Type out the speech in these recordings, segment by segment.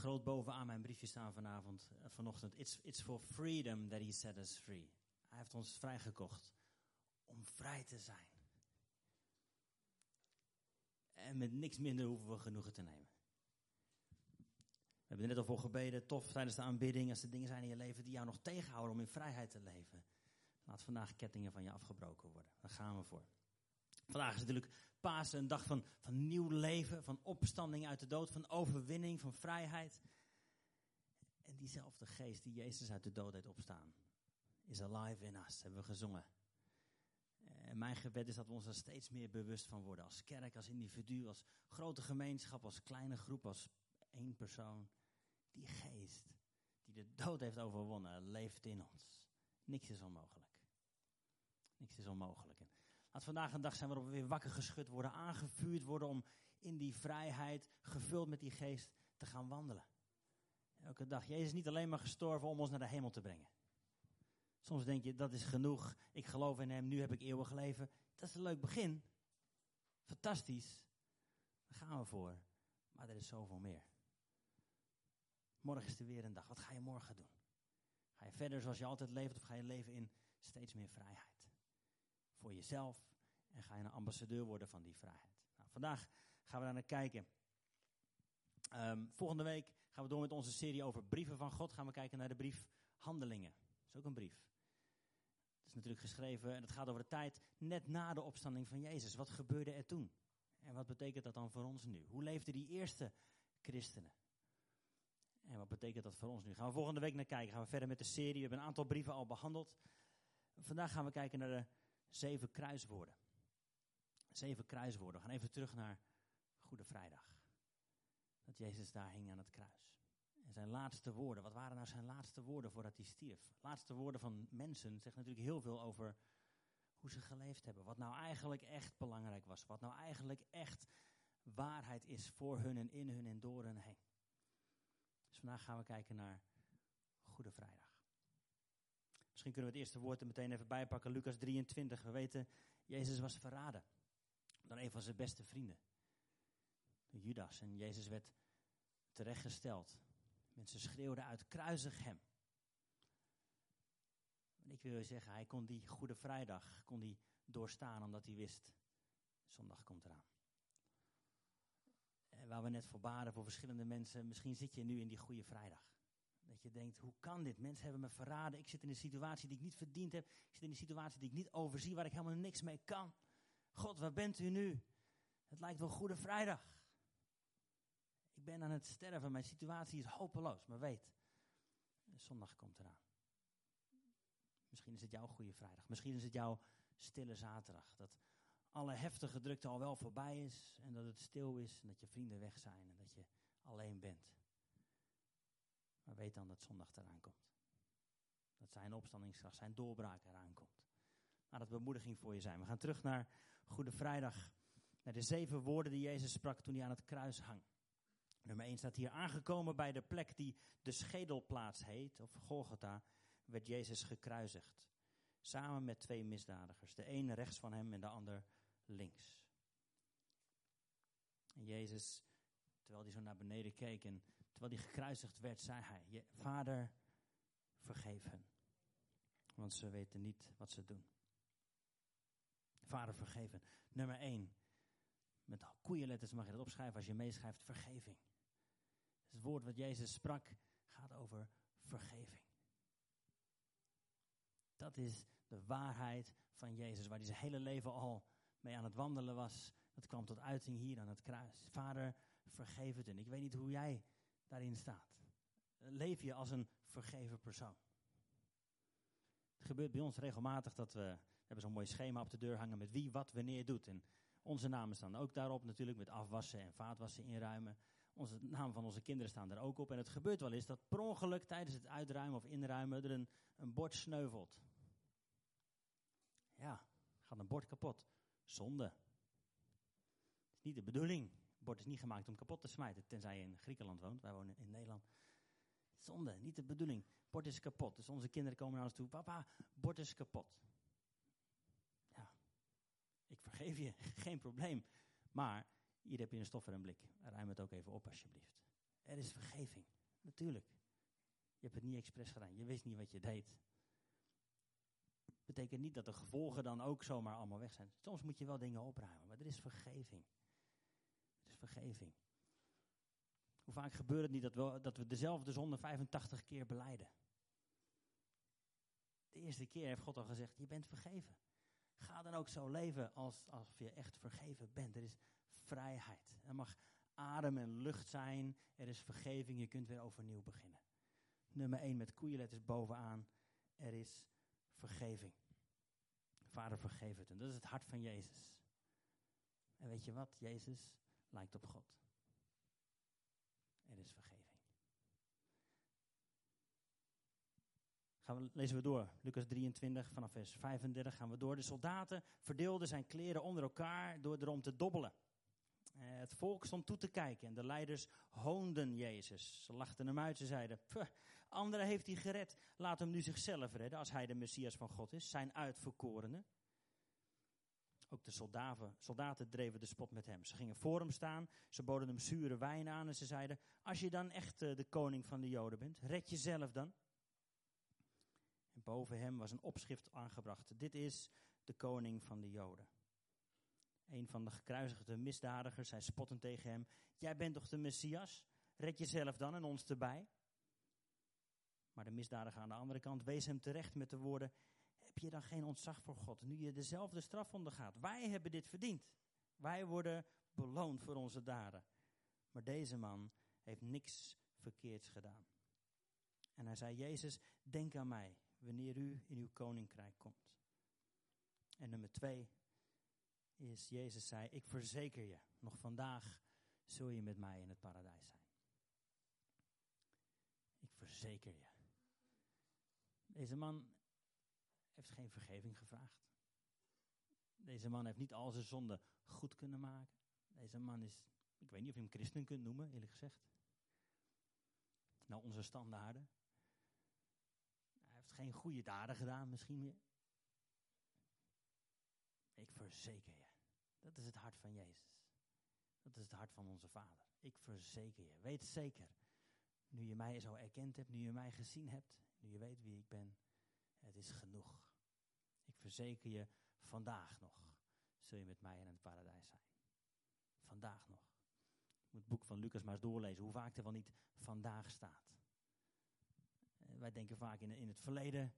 groot bovenaan mijn briefje staan vanavond, eh, vanochtend. It's, it's for freedom that he set us free. Hij heeft ons vrijgekocht om vrij te zijn. En met niks minder hoeven we genoegen te nemen. We hebben er net al voor gebeden, tof tijdens de aanbidding, als er dingen zijn in je leven die jou nog tegenhouden om in vrijheid te leven. Laat vandaag kettingen van je afgebroken worden. Daar gaan we voor. Vandaag is natuurlijk Pasen, een dag van, van nieuw leven, van opstanding uit de dood, van overwinning, van vrijheid. En diezelfde geest die Jezus uit de dood heeft opstaan, is alive in us, hebben we gezongen. En mijn gebed is dat we ons er steeds meer bewust van worden. Als kerk, als individu, als grote gemeenschap, als kleine groep, als één persoon. Die geest die de dood heeft overwonnen, leeft in ons. Niks is onmogelijk. Niks is onmogelijk. Laat vandaag een dag zijn waarop we weer wakker geschud worden, aangevuurd worden om in die vrijheid, gevuld met die geest, te gaan wandelen. Elke dag. Jezus is niet alleen maar gestorven om ons naar de hemel te brengen. Soms denk je, dat is genoeg. Ik geloof in hem, nu heb ik eeuwig leven. Dat is een leuk begin. Fantastisch. Daar gaan we voor. Maar er is zoveel meer. Morgen is er weer een dag. Wat ga je morgen doen? Ga je verder zoals je altijd leeft of ga je leven in steeds meer vrijheid? Voor jezelf en ga je een ambassadeur worden van die vrijheid. Nou, vandaag gaan we daar naar kijken. Ehm, volgende week gaan we door met onze serie over brieven van God. Gaan we kijken naar de brief Handelingen. Dat is ook een brief. Het is natuurlijk geschreven en het gaat over de tijd net na de opstanding van Jezus. Wat gebeurde er toen? En wat betekent dat dan voor ons nu? Hoe leefden die eerste christenen? En wat betekent dat voor ons nu? Gaan we volgende week naar kijken. Gaan we verder met de serie. We hebben een aantal brieven al behandeld. Vandaag gaan we kijken naar de zeven kruiswoorden. Zeven kruiswoorden. We gaan even terug naar Goede Vrijdag. Dat Jezus daar hing aan het kruis. En zijn laatste woorden. Wat waren nou zijn laatste woorden voordat hij stierf? Laatste woorden van mensen zegt natuurlijk heel veel over hoe ze geleefd hebben. Wat nou eigenlijk echt belangrijk was. Wat nou eigenlijk echt waarheid is voor hun en in hun en door hun heen. Dus vandaag gaan we kijken naar Goede Vrijdag. Misschien kunnen we het eerste woord er meteen even bijpakken. Lucas 23. We weten, Jezus was verraden door een van zijn beste vrienden. Judas. En Jezus werd terechtgesteld. Mensen schreeuwden uit, kruisig hem. En ik wil zeggen, hij kon die Goede Vrijdag kon die doorstaan omdat hij wist, zondag komt eraan waar we net voor baden voor verschillende mensen. Misschien zit je nu in die goede vrijdag. Dat je denkt, hoe kan dit? Mensen hebben me verraden. Ik zit in een situatie die ik niet verdiend heb. Ik zit in een situatie die ik niet overzie, waar ik helemaal niks mee kan. God, waar bent u nu? Het lijkt wel Goede Vrijdag. Ik ben aan het sterven, mijn situatie is hopeloos. Maar weet, zondag komt eraan. Misschien is het jouw Goede Vrijdag. Misschien is het jouw stille zaterdag. Dat alle heftige drukte al wel voorbij is en dat het stil is en dat je vrienden weg zijn en dat je alleen bent. Maar weet dan dat zondag eraan komt. Dat zijn opstandingskracht, zijn doorbraak eraan komt. Maar dat bemoediging voor je zijn. We gaan terug naar Goede Vrijdag. Naar de zeven woorden die Jezus sprak toen hij aan het kruis hang. Nummer 1 staat hier aangekomen bij de plek die de schedelplaats heet, of Golgotha, werd Jezus gekruisigd. Samen met twee misdadigers. De ene rechts van hem en de ander links. En Jezus, terwijl hij zo naar beneden keek en terwijl hij gekruisigd werd, zei hij: Vader, vergeef hen. Want ze weten niet wat ze doen. Vader, vergeven. Nummer 1. Met koeienletters mag je dat opschrijven als je meeschrijft: vergeving. Het woord wat Jezus sprak gaat over vergeving. Dat is de waarheid van Jezus, waar hij zijn hele leven al mee aan het wandelen was. Dat kwam tot uiting hier aan het kruis. Vader, vergeef het. En ik weet niet hoe jij daarin staat. Leef je als een vergeven persoon? Het gebeurt bij ons regelmatig dat we, hebben zo'n mooi schema op de deur hangen met wie wat wanneer doet. En onze namen staan ook daarop natuurlijk met afwassen en vaatwassen inruimen. Onze naam van onze kinderen staan er ook op. En het gebeurt wel eens dat per ongeluk tijdens het uitruimen of inruimen er een, bord sneuvelt. Ja, gaat een bord kapot. Zonde. Is niet de bedoeling. Bord is niet gemaakt om kapot te smijten, tenzij je in Griekenland woont. Wij wonen in Nederland. Zonde, niet de bedoeling. Bord is kapot. Dus onze kinderen komen naar ons toe. Papa, bord is kapot. Ja, ik vergeef je, geen probleem. Maar hier heb je een stof en een blik. Ruim het ook even op alsjeblieft. Er is vergeving. Natuurlijk. Je hebt het niet expres gedaan. Je wist niet wat je deed. Betekent niet dat de gevolgen dan ook zomaar allemaal weg zijn. Soms moet je wel dingen opruimen, maar er is vergeving. Er vergeving. Hoe vaak gebeurt het niet dat we, dat we dezelfde zonde 85 keer beleiden? De eerste keer heeft God al gezegd, je bent vergeven. Ga dan ook zo leven als, als je echt vergeven bent. Er is vrijheid. Er mag adem en lucht zijn. Er is vergeving. Je kunt weer overnieuw beginnen. Nummer 1 met koeienletters bovenaan. Er is vergeving. Vader, vergeef het. En dat is het hart van Jezus. En weet je wat? Jezus lijkt op God. Er is vergeving. Gaan we, lezen we door. Lucas 23 vanaf vers 35 gaan we door. De soldaten verdeelden zijn kleren onder elkaar door erom te dobbelen. Eh, het volk stond toe te kijken en de leiders hoonden Jezus. Ze lachten hem uit, ze zeiden, anderen heeft hij gered. Laat hem nu zichzelf redden als hij de Messias van God is, zijn uitverkorene. Ook de soldaten, soldaten dreven de spot met hem. Ze gingen voor hem staan, ze boden hem zure wijn aan en ze zeiden, als je dan echt eh, de koning van de Joden bent, red jezelf dan. En boven hem was een opschrift aangebracht. Dit is de koning van de Joden. Een van de gekruisigde misdadigers zei spottend tegen hem: Jij bent toch de Messias? Red jezelf dan en ons erbij? Maar de misdadiger aan de andere kant wees hem terecht met de woorden: je dan geen ontzag voor God, nu je dezelfde straf ondergaat? Wij hebben dit verdiend. Wij worden beloond voor onze daden. Maar deze man heeft niks verkeerds gedaan. En hij zei: Jezus, denk aan mij wanneer u in uw koninkrijk komt. En nummer twee is, Jezus zei, ik verzeker je, nog vandaag zul je met mij in het paradijs zijn. Ik verzeker je. Deze man heeft geen vergeving gevraagd. Deze man heeft niet al zijn zonden goed kunnen maken. Deze man is, ik weet niet of je hem christen kunt noemen, eerlijk gezegd. Nou, onze standaarden geen goede daden gedaan, misschien meer. Ik verzeker je. Dat is het hart van Jezus. Dat is het hart van onze Vader. Ik verzeker je. Weet zeker. Nu je mij zo erkend hebt, nu je mij gezien hebt, nu je weet wie ik ben, het is genoeg. Ik verzeker je, vandaag nog zul je met mij in het paradijs zijn. Vandaag nog. Je moet het boek van Lucas maar eens doorlezen, hoe vaak er wel niet vandaag staat wij denken vaak in, in het verleden.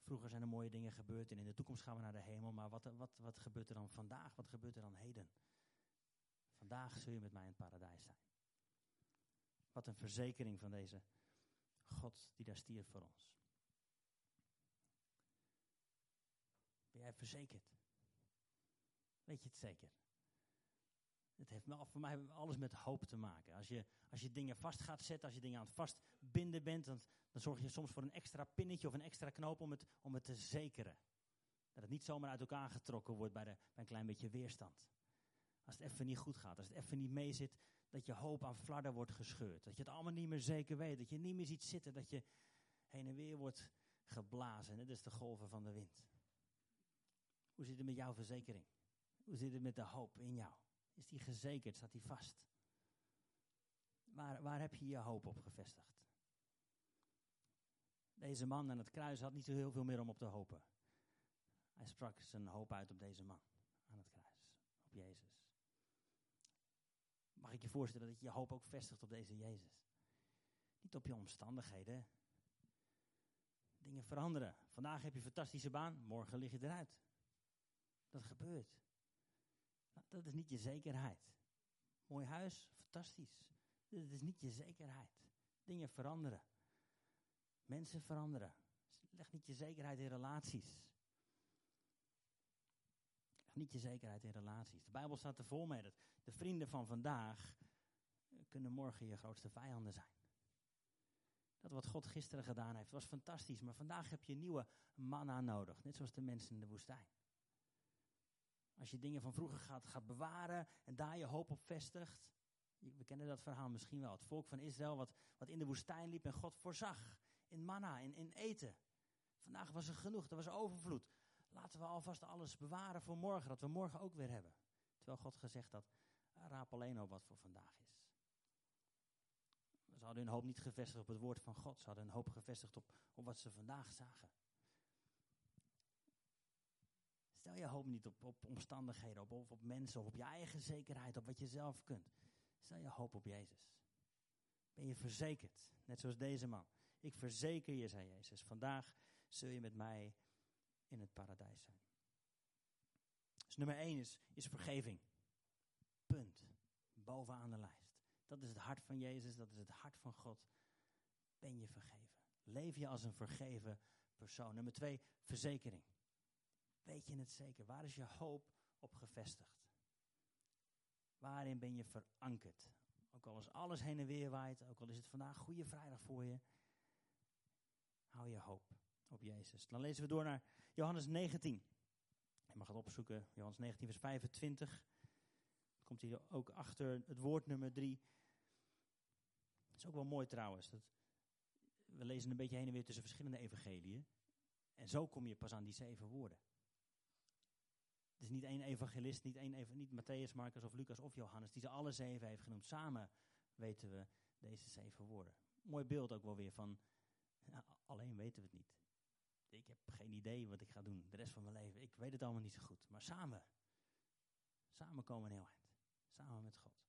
Vroeger zijn er mooie dingen gebeurd en in de toekomst gaan we naar de hemel. Maar wat, wat, wat gebeurt er dan vandaag? Wat gebeurt er dan heden? Vandaag zul je met mij in het paradijs zijn. Wat een verzekering van deze God die daar stierf voor ons. Ben jij verzekerd? Weet je het zeker? Het heeft voor mij alles met hoop te maken. Als je, als je dingen vast gaat zetten, als je dingen aan het vastbinden bent, dan, dan zorg je soms voor een extra pinnetje of een extra knoop om het, om het te zekeren. Dat het niet zomaar uit elkaar getrokken wordt bij, de, bij een klein beetje weerstand. Als het even niet goed gaat, als het even niet mee zit, dat je hoop aan flarden wordt gescheurd. Dat je het allemaal niet meer zeker weet, dat je niet meer ziet zitten, dat je heen en weer wordt geblazen. Dit is de golven van de wind. Hoe zit het met jouw verzekering? Hoe zit het met de hoop in jou? Is die gezekerd? Staat die vast? Waar, waar heb je je hoop op gevestigd? Deze man aan het kruis had niet zo heel veel meer om op te hopen. Hij sprak zijn hoop uit op deze man aan het kruis, op Jezus. Mag ik je voorstellen dat je je hoop ook vestigt op deze Jezus? Niet op je omstandigheden. Dingen veranderen. Vandaag heb je een fantastische baan, morgen lig je eruit. Dat gebeurt. Nou, dat is niet je zekerheid. Mooi huis, fantastisch. Dat is niet je zekerheid. Dingen veranderen. Mensen veranderen. Leg niet je zekerheid in relaties. Leg niet je zekerheid in relaties. De Bijbel staat er vol mee dat de vrienden van vandaag kunnen morgen je grootste vijanden zijn. Dat wat God gisteren gedaan heeft was fantastisch, maar vandaag heb je nieuwe manna nodig, net zoals de mensen in de woestijn. Als je dingen van vroeger gaat, gaat bewaren en daar je hoop op vestigt. We kennen dat verhaal misschien wel. Het volk van Israël wat, wat in de woestijn liep en God voorzag. In manna, in, in eten. Vandaag was er genoeg, er was overvloed. Laten we alvast alles bewaren voor morgen, dat we morgen ook weer hebben. Terwijl God gezegd had, raap alleen op wat voor vandaag is. hadden hun hoop niet gevestigd op het woord van God. Ze hadden hun hoop gevestigd op, op wat ze vandaag zagen. Stel je hoop niet op, op omstandigheden, op, op, op mensen of op je eigen zekerheid, op wat je zelf kunt. Stel je hoop op Jezus. Ben je verzekerd, net zoals deze man. Ik verzeker je, zei Jezus, vandaag zul je met mij in het paradijs zijn. Dus nummer één is, is vergeving. Punt. Bovenaan de lijst. Dat is het hart van Jezus, dat is het hart van God. Ben je vergeven? Leef je als een vergeven persoon? Nummer twee, verzekering. Weet je het zeker? Waar is je hoop op gevestigd? Waarin ben je verankerd? Ook al is alles heen en weer waait, ook al is het vandaag Goede Vrijdag voor je, hou je hoop op Jezus. Dan lezen we door naar Johannes 19. Je mag het opzoeken, Johannes 19, vers 25. komt hier ook achter het woord nummer 3. Dat is ook wel mooi trouwens. Dat we lezen een beetje heen en weer tussen verschillende evangeliën. En zo kom je pas aan die zeven woorden. Het is niet één evangelist, niet, één, niet Matthäus, Marcus of Lucas of Johannes, die ze alle zeven heeft genoemd. Samen weten we deze zeven woorden. Mooi beeld ook wel weer van, alleen weten we het niet. Ik heb geen idee wat ik ga doen de rest van mijn leven. Ik weet het allemaal niet zo goed. Maar samen, samen komen we heel eind. Samen met God.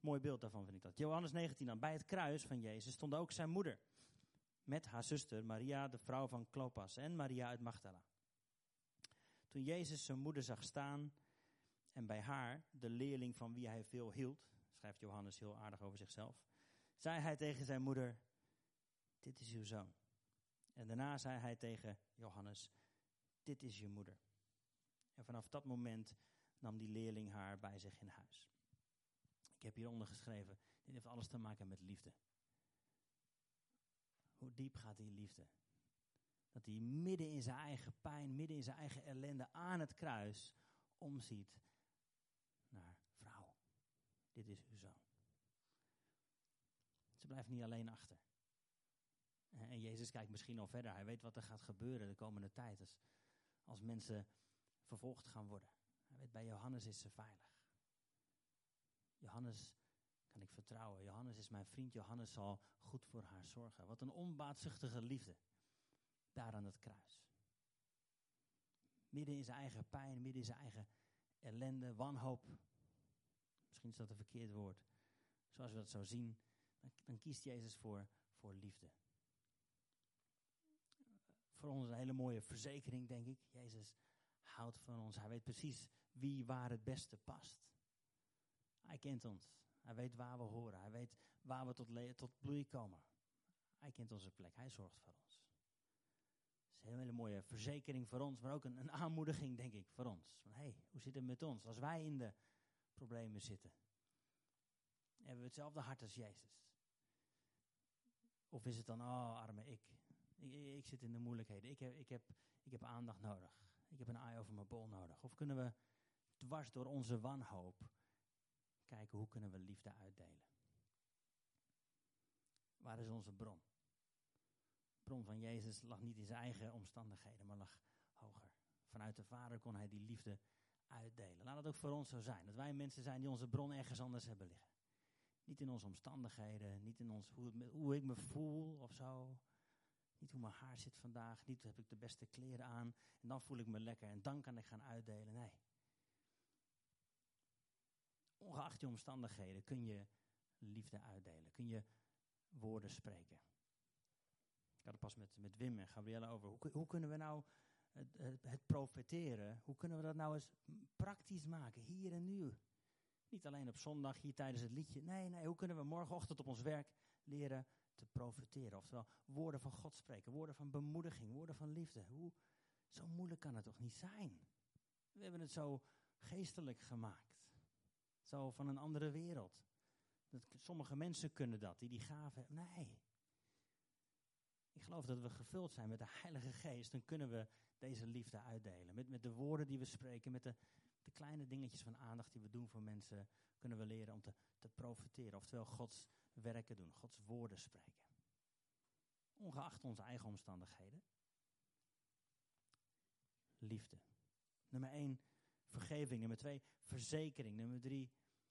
Mooi beeld daarvan vind ik dat. Johannes 19 dan. Bij het kruis van Jezus stond ook zijn moeder. Met haar zuster Maria, de vrouw van Klopas. En Maria uit Magdala. Toen Jezus zijn moeder zag staan en bij haar, de leerling van wie hij veel hield, schrijft Johannes heel aardig over zichzelf, zei hij tegen zijn moeder, dit is uw zoon. En daarna zei hij tegen Johannes, dit is je moeder. En vanaf dat moment nam die leerling haar bij zich in huis. Ik heb hieronder geschreven, dit heeft alles te maken met liefde. Hoe diep gaat die liefde? Dat hij midden in zijn eigen pijn, midden in zijn eigen ellende aan het kruis omziet naar vrouw. Dit is uw zoon. Ze blijft niet alleen achter. En Jezus kijkt misschien al verder. Hij weet wat er gaat gebeuren de komende tijd. Als, als mensen vervolgd gaan worden. Hij weet, bij Johannes is ze veilig. Johannes kan ik vertrouwen. Johannes is mijn vriend. Johannes zal goed voor haar zorgen. Wat een onbaatzuchtige liefde daar aan het kruis. Midden in zijn eigen pijn, midden in zijn eigen ellende, wanhoop. Misschien is dat een verkeerd woord. Zoals we dat zo zien, dan, kiest Jezus voor, voor liefde. Voor ons een hele mooie verzekering, denk ik. Jezus houdt van ons. Hij weet precies wie waar het beste past. Hij kent ons. Hij weet waar we horen. Hij weet waar we tot, tot bloei komen. Hij kent onze plek. Hij zorgt voor ons een hele mooie verzekering voor ons, maar ook een, een aanmoediging, denk ik, voor ons. Van, hey, hoe zit het met ons als wij in de problemen zitten? Hebben we hetzelfde hart als Jezus? Of is het dan, oh, arme ik. Ik, ik zit in de moeilijkheden. Ik heb, ik, heb, ik heb aandacht nodig. Ik heb een eye over mijn bol nodig. Of kunnen we dwars door onze wanhoop kijken hoe kunnen we liefde uitdelen? Waar is onze bron? Bron van Jezus lag niet in zijn eigen omstandigheden, maar lag hoger. Vanuit de Vader kon hij die liefde uitdelen. Laat het ook voor ons zo zijn. Dat wij mensen zijn die onze bron ergens anders hebben liggen. Niet in onze omstandigheden, niet in ons, hoe, hoe ik me voel of zo. Niet hoe mijn haar zit vandaag, niet heb ik de beste kleren aan. En dan voel ik me lekker en dan kan ik gaan uitdelen. Nee. Ongeacht je omstandigheden kun je liefde uitdelen. Kun je woorden spreken had het pas met, met Wim en Gabrielle over. Hoe, hoe kunnen we nou het, het, profeteren, hoe kunnen we dat nou eens praktisch maken, hier en nu? Niet alleen op zondag, hier tijdens het liedje. Nee, nee, hoe kunnen we morgenochtend op ons werk leren te profeteren? Oftewel, woorden van God spreken, woorden van bemoediging, woorden van liefde. Hoe, zo moeilijk kan het toch niet zijn? We hebben het zo geestelijk gemaakt. Zo van een andere wereld. Dat, sommige mensen kunnen dat, die die gaven hebben. Nee, ik geloof dat we gevuld zijn met de Heilige Geest. Dan kunnen we deze liefde uitdelen. Met, met de woorden die we spreken, met de, de kleine dingetjes van aandacht die we doen voor mensen, kunnen we leren om te, te profiteren. Oftewel Gods werken doen, Gods woorden spreken. Ongeacht onze eigen omstandigheden. Liefde. Nummer één, vergeving. Nummer twee, verzekering. Nummer drie,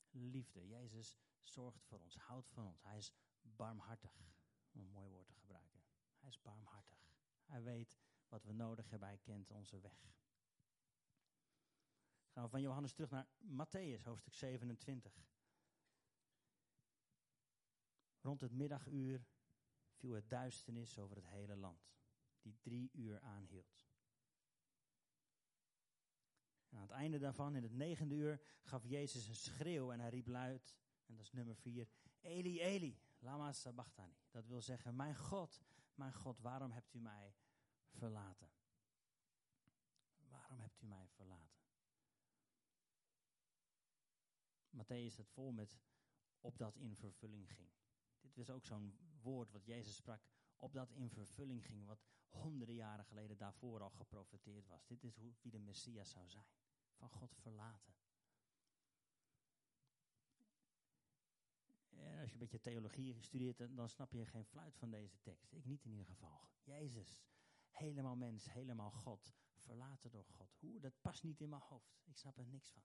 liefde. Jezus zorgt voor ons, houdt van ons. Hij is barmhartig, om een mooi woord te gebruiken. Hij is barmhartig. Hij weet wat we nodig hebben, hij kent onze weg. Gaan we van Johannes terug naar Matthäus, hoofdstuk 27. Rond het middaguur viel het duisternis over het hele land, die drie uur aanhield. En aan het einde daarvan, in het negende uur, gaf Jezus een schreeuw en hij riep luid, en dat is nummer vier, Eli, Eli, lama sabachthani. Dat wil zeggen, mijn God, mijn God, waarom hebt u mij verlaten? Waarom hebt u mij verlaten? Matthäus staat vol met opdat in vervulling ging. Dit was ook zo'n woord wat Jezus sprak, opdat in vervulling ging, wat honderden jaren geleden daarvoor al geprofeteerd was. Dit is hoe, wie de Messias zou zijn, van God verlaten. En als je een beetje theologie studeert, dan snap je geen fluit van deze tekst. Ik niet in ieder geval. Jezus, helemaal mens, helemaal God, verlaten door God. Hoe, dat past niet in mijn hoofd. Ik snap er niks van.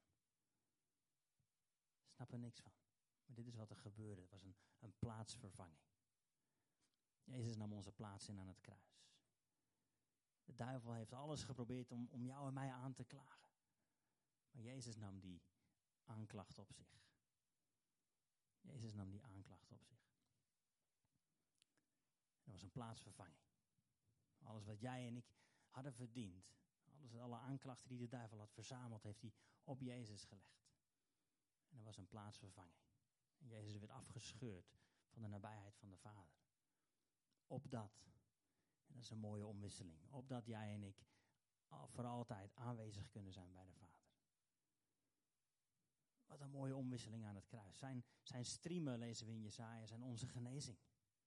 Ik snap er niks van. Maar dit is wat er gebeurde. Het was een, een plaatsvervanging. Jezus nam onze plaats in aan het kruis. De duivel heeft alles geprobeerd om, om jou en mij aan te klagen. Maar Jezus nam die aanklacht op zich. Jezus nam die aanklacht op zich. Er was een plaatsvervanging. Alles wat jij en ik hadden verdiend, alles, alle aanklachten die de duivel had verzameld, heeft hij op Jezus gelegd. En er was een plaatsvervanging. En Jezus werd afgescheurd van de nabijheid van de Vader. Opdat, en dat is een mooie omwisseling, opdat jij en ik voor altijd aanwezig kunnen zijn bij de Vader. Wat een mooie omwisseling aan het kruis. Zijn, zijn striemen, lezen we in Jezaja, zijn onze genezing.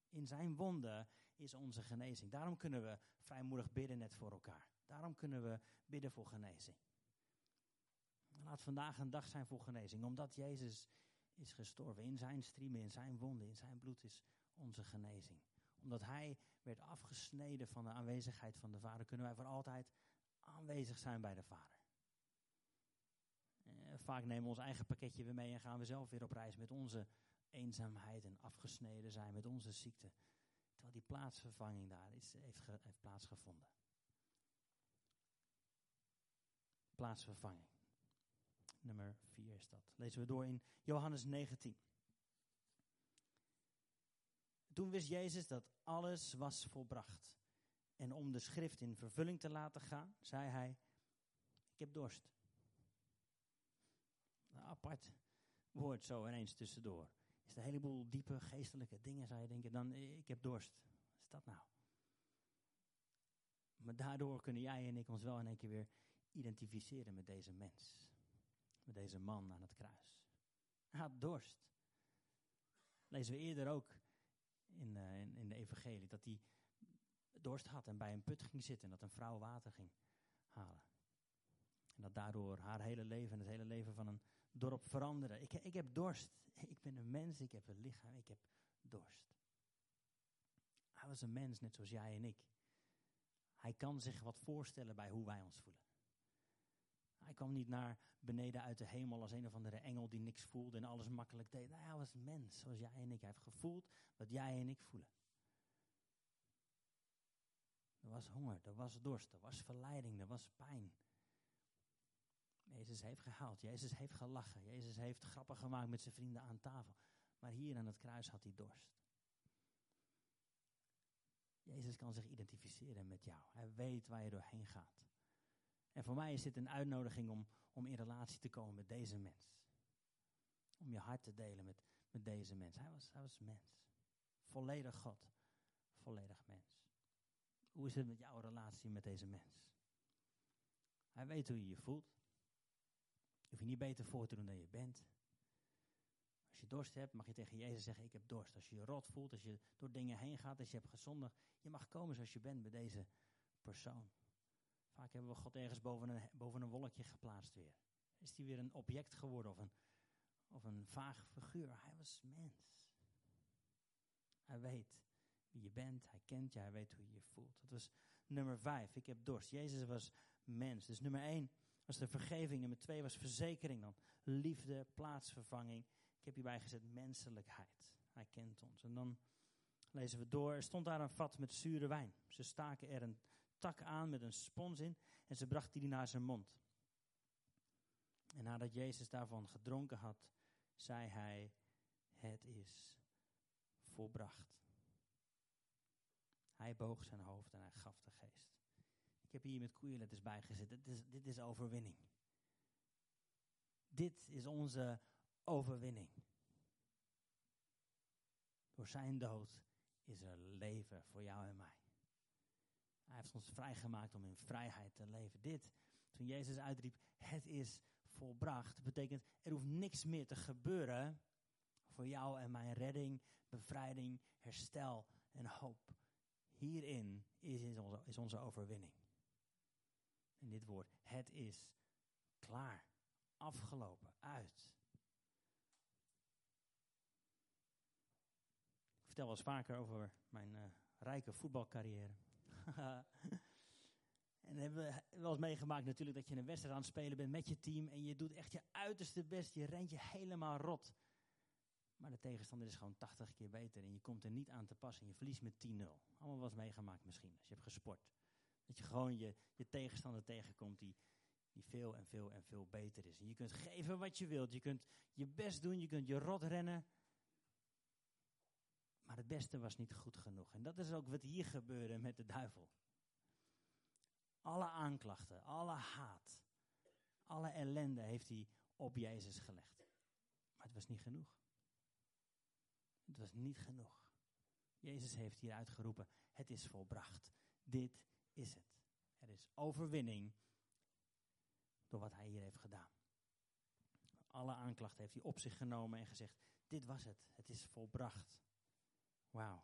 In zijn wonden is onze genezing. Daarom kunnen we vrijmoedig bidden net voor elkaar. Daarom kunnen we bidden voor genezing. Laat vandaag een dag zijn voor genezing, omdat Jezus is gestorven. In zijn striemen, in zijn wonden, in zijn bloed is onze genezing. Omdat hij werd afgesneden van de aanwezigheid van de Vader, kunnen wij voor altijd aanwezig zijn bij de Vader. Eh, vaak nemen we ons eigen pakketje weer mee en gaan we zelf weer op reis met onze eenzaamheid en afgesneden zijn, met onze ziekte. Terwijl die plaatsvervanging daar is, heeft, heeft plaatsgevonden. Plaatsvervanging. Nummer 4 is dat. Lezen we door in Johannes 19. Toen wist Jezus dat alles was volbracht. En om de schrift in vervulling te laten gaan, zei hij: Ik heb dorst. Een apart woord zo ineens tussendoor. Is er een heleboel diepe geestelijke dingen, zou je denken, dan ik heb dorst. Wat is dat nou? Maar daardoor kunnen jij en ik ons wel in één keer weer identificeren met deze mens. Met deze man aan het kruis. Hij had dorst. Lezen we eerder ook in, uh, in, in de evangelie dat hij dorst had en bij een put ging zitten en dat een vrouw water ging halen. En dat daardoor haar hele leven en het hele leven van een dorp veranderde. Ik, ik heb dorst. Ik ben een mens, ik heb een lichaam, ik heb dorst. Hij was een mens, net zoals jij en ik. Hij kan zich wat voorstellen bij hoe wij ons voelen. Hij kwam niet naar beneden uit de hemel als een of andere engel die niks voelde en alles makkelijk deed. Hij was mens zoals jij en ik. Hij heeft gevoeld wat jij en ik voelen. Er was honger, er was dorst, er was verleiding, er was pijn. Jezus heeft gehaald, Jezus heeft gelachen, Jezus heeft grappen gemaakt met zijn vrienden aan tafel. Maar hier aan het kruis had hij dorst. Jezus kan zich identificeren met jou. Hij weet waar je doorheen gaat. En voor mij is dit een uitnodiging om, om in relatie te komen met deze mens. Om je hart te delen met, met deze mens. Hij was, hij was mens. Volledig God. Volledig mens. Hoe is het met jouw relatie met deze mens? Hij weet hoe je je voelt. Je hoeft je niet beter voor te doen dan je bent. Als je dorst hebt, mag je tegen Jezus zeggen: Ik heb dorst. Als je je rot voelt, als je door dingen heen gaat, als je hebt gezondigd, je mag komen zoals je bent bij deze persoon. Vaak hebben we God ergens boven een, boven een wolkje geplaatst weer. Is hij weer een object geworden of een, of een vaag figuur? Hij was mens. Hij weet wie je bent, hij kent je, hij weet hoe je je voelt. Dat was nummer vijf. Ik heb dorst. Jezus was mens. Dus nummer één was de vergeving. Nummer twee was verzekering dan. Liefde, plaatsvervanging. Ik heb hierbij gezet menselijkheid. Hij kent ons. En dan lezen we door. Er stond daar een vat met zure wijn. Ze staken er een tak aan met een spons in en ze brachten die naar zijn mond. En nadat Jezus daarvan gedronken had, zei hij: Het is volbracht. Hij boog zijn hoofd en hij gaf de geest. Ik heb hier met koeienletters bijgezet. Dit is, dit is overwinning. Dit is onze overwinning. Door zijn dood is er leven voor jou en mij. Hij heeft ons vrijgemaakt om in vrijheid te leven. Dit, toen Jezus uitriep, het is volbracht, betekent er hoeft niks meer te gebeuren voor jou en mijn redding, bevrijding, herstel en hoop. Hierin is onze, is onze overwinning. En dit woord, het is klaar, afgelopen, uit. Ik vertel wel eens vaker over mijn uh, rijke voetbalcarrière. en hebben we wel eens meegemaakt natuurlijk dat je een wedstrijd aan het spelen bent met je team en je doet echt je uiterste best, je rent je helemaal rot. Maar de tegenstander is gewoon 80 keer beter en je komt er niet aan te passen en je verliest met 10-0. Allemaal was meegemaakt misschien, als je hebt gesport. Dat je gewoon je, je tegenstander tegenkomt die, die veel en veel en veel beter is. Je kunt geven wat je wilt, je kunt je best doen, je kunt je rot rennen. Maar het beste was niet goed genoeg. En dat is ook wat hier gebeurde met de duivel. Alle aanklachten, alle haat, alle ellende heeft hij op Jezus gelegd. Maar het was niet genoeg. Het was niet genoeg. Jezus heeft hier uitgeroepen: Het is volbracht. Dit is het. Er is overwinning door wat hij hier heeft gedaan. Alle aanklachten heeft hij op zich genomen en gezegd: Dit was het. Het is volbracht. Wauw.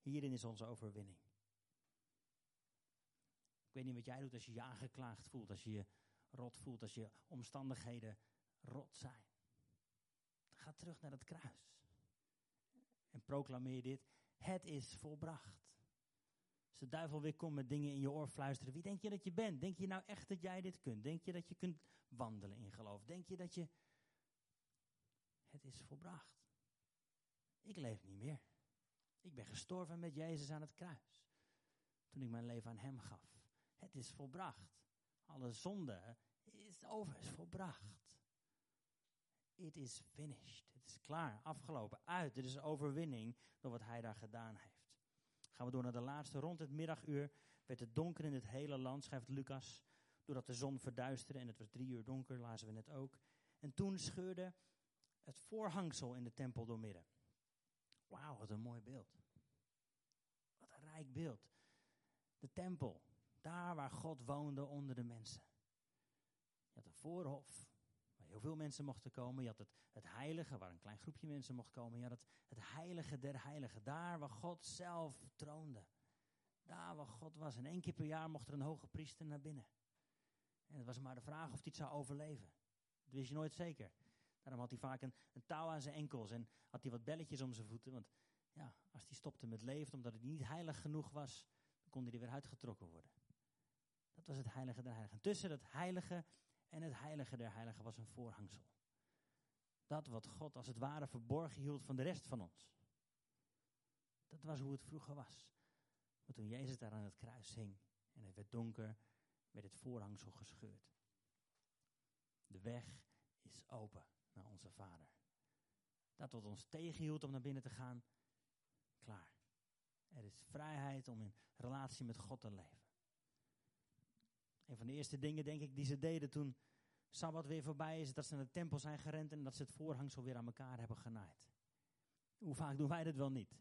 Hierin is onze overwinning. Ik weet niet wat jij doet als je je aangeklaagd voelt, als je je rot voelt, als je omstandigheden rot zijn. Ga terug naar het kruis. En proclameer dit. Het is volbracht. De duivel weer komt met dingen in je oor fluisteren. Wie denk je dat je bent? Denk je nou echt dat jij dit kunt? Denk je dat je kunt wandelen in geloof? Denk je dat je... Het is volbracht. Ik leef niet meer. Ik ben gestorven met Jezus aan het kruis. Toen ik mijn leven aan Hem gaf. Het is volbracht. Alle zonde is over, is volbracht. It is finished. Het is klaar, afgelopen, uit. Dit is overwinning door wat Hij daar gedaan heeft. Gaan we door naar de laatste. Rond het middaguur werd het donker in het hele land, schrijft Lucas. Doordat de zon verduisterde en het was drie uur donker, lazen we net ook. En toen scheurde het voorhangsel in de tempel doormidden. Wauw, wat een mooi beeld. Wat een rijk beeld. De tempel, daar waar God woonde onder de mensen. Je had een voorhof, heel veel mensen mochten komen. Je had het, het heilige, waar een klein groepje mensen mocht komen. Je had het, het heilige der heiligen, daar waar God zelf troonde. Daar waar God was. En één keer per jaar mocht er een hoge priester naar binnen. En het was maar de vraag of hij het zou overleven. Dat wist je nooit zeker. Daarom had hij vaak een, touw aan zijn enkels en had hij wat belletjes om zijn voeten. Want ja, als hij stopte met leven, omdat het niet heilig genoeg was, dan kon hij er weer uitgetrokken worden. Dat was het heilige der heiligen. Tussen het heilige en het heilige der heiligen was een voorhangsel. Dat wat God als het ware verborgen hield van de rest van ons. Dat was hoe het vroeger was. Maar toen Jezus daar aan het kruis hing en het werd donker, werd het voorhangsel gescheurd. De weg is open naar onze Vader. Dat wat ons tegenhield om naar binnen te gaan, klaar. Er is vrijheid om in relatie met God te leven. Een van de eerste dingen, denk ik, die ze deden toen Sabbat weer voorbij is, dat ze naar de tempel zijn gerend en dat ze het voorhangsel weer aan elkaar hebben genaaid. Hoe vaak doen wij dat wel niet?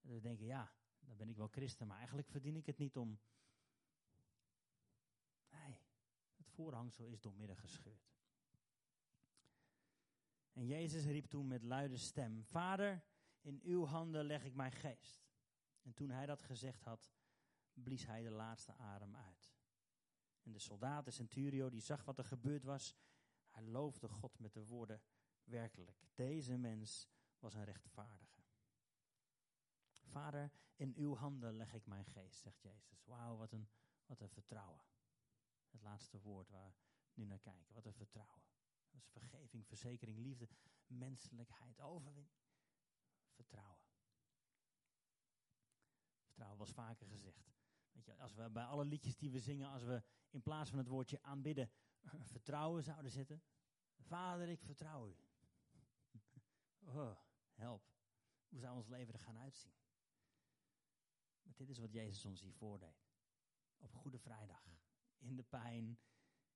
we denken, ja, dan ben ik wel christen, maar eigenlijk verdien ik het niet om. Nee, het voorhangsel is doormidden gescheurd. En Jezus riep toen met luide stem: Vader, in uw handen leg ik mijn geest. En toen hij dat gezegd had, blies hij de laatste adem uit. En de soldaat, de centurio, die zag wat er gebeurd was, hij loofde God met de woorden: Werkelijk, deze mens was een rechtvaardige. Vader, in uw handen leg ik mijn geest, zegt Jezus. Wauw, wat een, wat een vertrouwen. Het laatste woord waar we nu naar kijken. Wat een vertrouwen. Dat is vergeving, verzekering, liefde. menselijkheid. Overwinning. Vertrouwen. Vertrouwen was vaker gezegd. Weet je, als we bij alle liedjes die we zingen, als we in plaats van het woordje aanbidden vertrouwen zouden zetten. Vader, ik vertrouw u. Oh, help. Hoe zou ons leven er gaan uitzien? Maar dit is wat Jezus ons hier voordeed. Op Goede Vrijdag. In de pijn,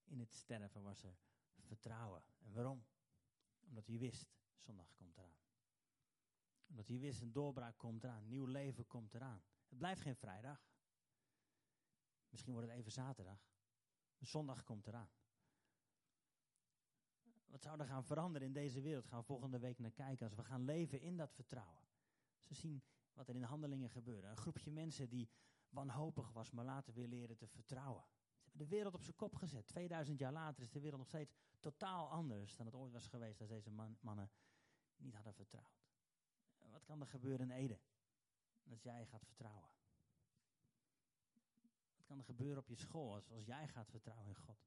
in het sterven was er vertrouwen. En waarom? Omdat hij wist, zondag komt eraan. Omdat hij wist, een doorbraak komt eraan, nieuw leven komt eraan. Het blijft geen vrijdag. Misschien wordt het even zaterdag. Zondag komt eraan. Wat zou er gaan veranderen in deze wereld? Gaan we volgende week naar kijken als we gaan leven in dat vertrouwen. Ze zien wat er in de handelingen gebeurde. Een groepje mensen die wanhopig was, maar later weer leren te vertrouwen. Ze hebben de wereld op zijn kop gezet. 2000 jaar later is de wereld nog steeds totaal anders dan het ooit was geweest als deze mannen niet hadden vertrouwd. Wat kan er gebeuren in Ede? Als jij gaat vertrouwen. Wat kan er gebeuren op je school als, als jij gaat vertrouwen in God?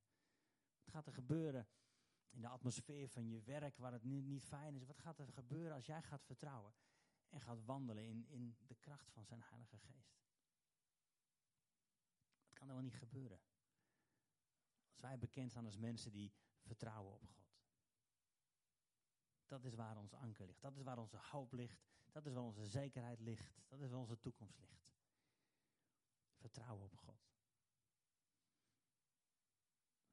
Wat gaat er gebeuren in de atmosfeer van je werk waar het niet, niet fijn is? Wat gaat er gebeuren als jij gaat vertrouwen en gaat wandelen in, in de kracht van zijn Heilige Geest? Wat kan er wel niet gebeuren? Als wij bekend staan als mensen die vertrouwen op God. Dat is waar ons anker ligt. Dat is waar onze hoop ligt. Dat is waar onze zekerheid ligt. Dat is waar onze toekomst ligt. Vertrouwen op God.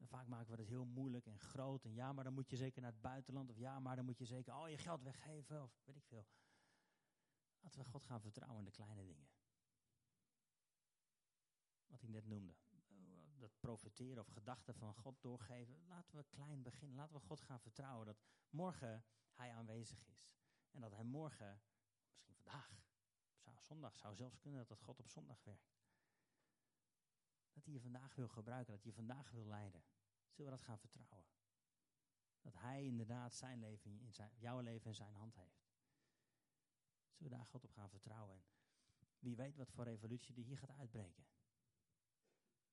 Vaak maken we het heel moeilijk en groot. En ja, maar dan moet je zeker naar het buitenland. Of ja, maar dan moet je zeker al je geld weggeven. Of weet ik veel. Laten we God gaan vertrouwen in de kleine dingen. Wat ik net noemde. Dat profiteren of gedachten van God doorgeven. Laten we klein beginnen. Laten we God gaan vertrouwen dat morgen Hij aanwezig is. En dat Hij morgen, misschien vandaag, zou zondag, zou zelfs kunnen dat God op zondag werkt. Dat hij je vandaag wil gebruiken, dat hij je vandaag wil leiden. Zullen we dat gaan vertrouwen? Dat hij inderdaad zijn leven in zijn, jouw leven in zijn hand heeft. Zullen we daar God op gaan vertrouwen? En wie weet wat voor revolutie die hier gaat uitbreken.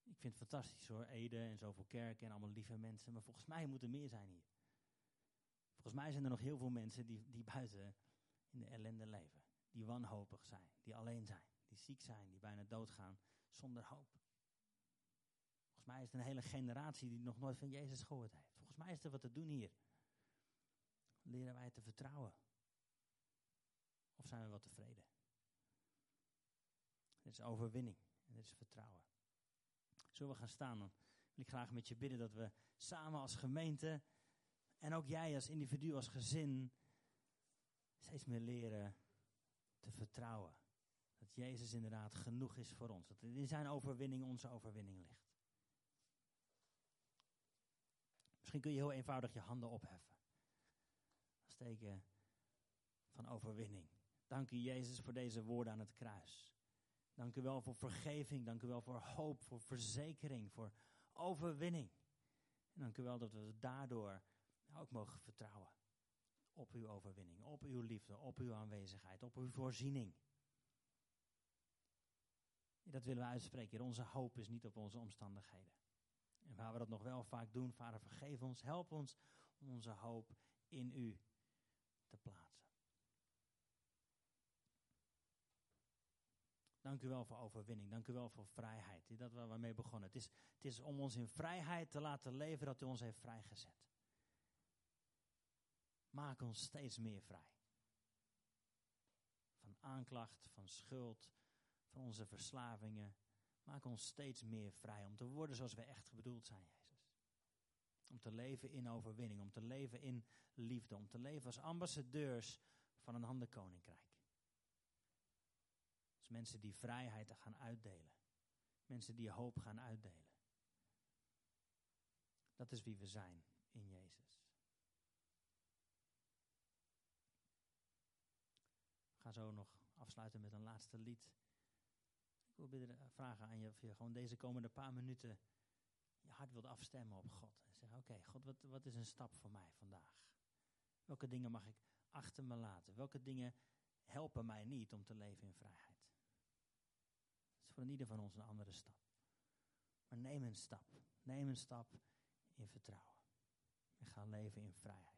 Ik vind het fantastisch hoor, Ede en zoveel kerken en allemaal lieve mensen. Maar volgens mij moet er meer zijn hier. Volgens mij zijn er nog heel veel mensen die, die buiten in de ellende leven. Die wanhopig zijn, die alleen zijn, die ziek zijn, die bijna doodgaan zonder hoop. Volgens mij is het een hele generatie die nog nooit van Jezus gehoord heeft. Volgens mij is er wat te doen hier. Leren wij te vertrouwen? Of zijn we wel tevreden? Dit is overwinning en dit is vertrouwen. Zullen we gaan staan? Dan wil ik graag met je bidden dat we samen als gemeente en ook jij als individu, als gezin, steeds meer leren te vertrouwen. Dat Jezus inderdaad genoeg is voor ons. Dat in zijn overwinning onze overwinning ligt. Misschien kun je heel eenvoudig je handen opheffen. Als teken van overwinning. Dank u Jezus voor deze woorden aan het kruis. Dank u wel voor vergeving. Dank u wel voor hoop, voor verzekering, voor overwinning. En dank u wel dat we daardoor ook mogen vertrouwen op uw overwinning, op uw liefde, op uw aanwezigheid, op uw voorziening. Dat willen we uitspreken. Onze hoop is niet op onze omstandigheden. En waar we dat nog wel vaak doen, Vader, vergeef ons, help ons om onze hoop in u te plaatsen. Dank u wel voor overwinning. Dank u wel voor vrijheid. Dat waar we mee begonnen. Het is, het is om ons in vrijheid te laten leven dat u ons heeft vrijgezet. Maak ons steeds meer vrij. Van aanklacht, van schuld, van onze verslavingen. Maak ons steeds meer vrij om te worden zoals we echt bedoeld zijn, Jezus. Om te leven in overwinning, om te leven in liefde, om te leven als ambassadeurs van een handenkoninkrijk. Als mensen die vrijheid gaan uitdelen. Mensen die hoop gaan uitdelen. Dat is wie we zijn in Jezus. Gaan zo nog afsluiten met een laatste lied. Wil eh, vragen aan je of je gewoon deze komende paar minuten je hart wilt afstemmen op God. En zeggen, oké, God, wat, wat is een stap voor mij vandaag? Welke dingen mag ik achter me laten? Welke dingen helpen mij niet om te leven in vrijheid? Dat is voor ieder van ons een andere stap. Maar neem een stap. Neem een stap in vertrouwen. En ga leven in vrijheid.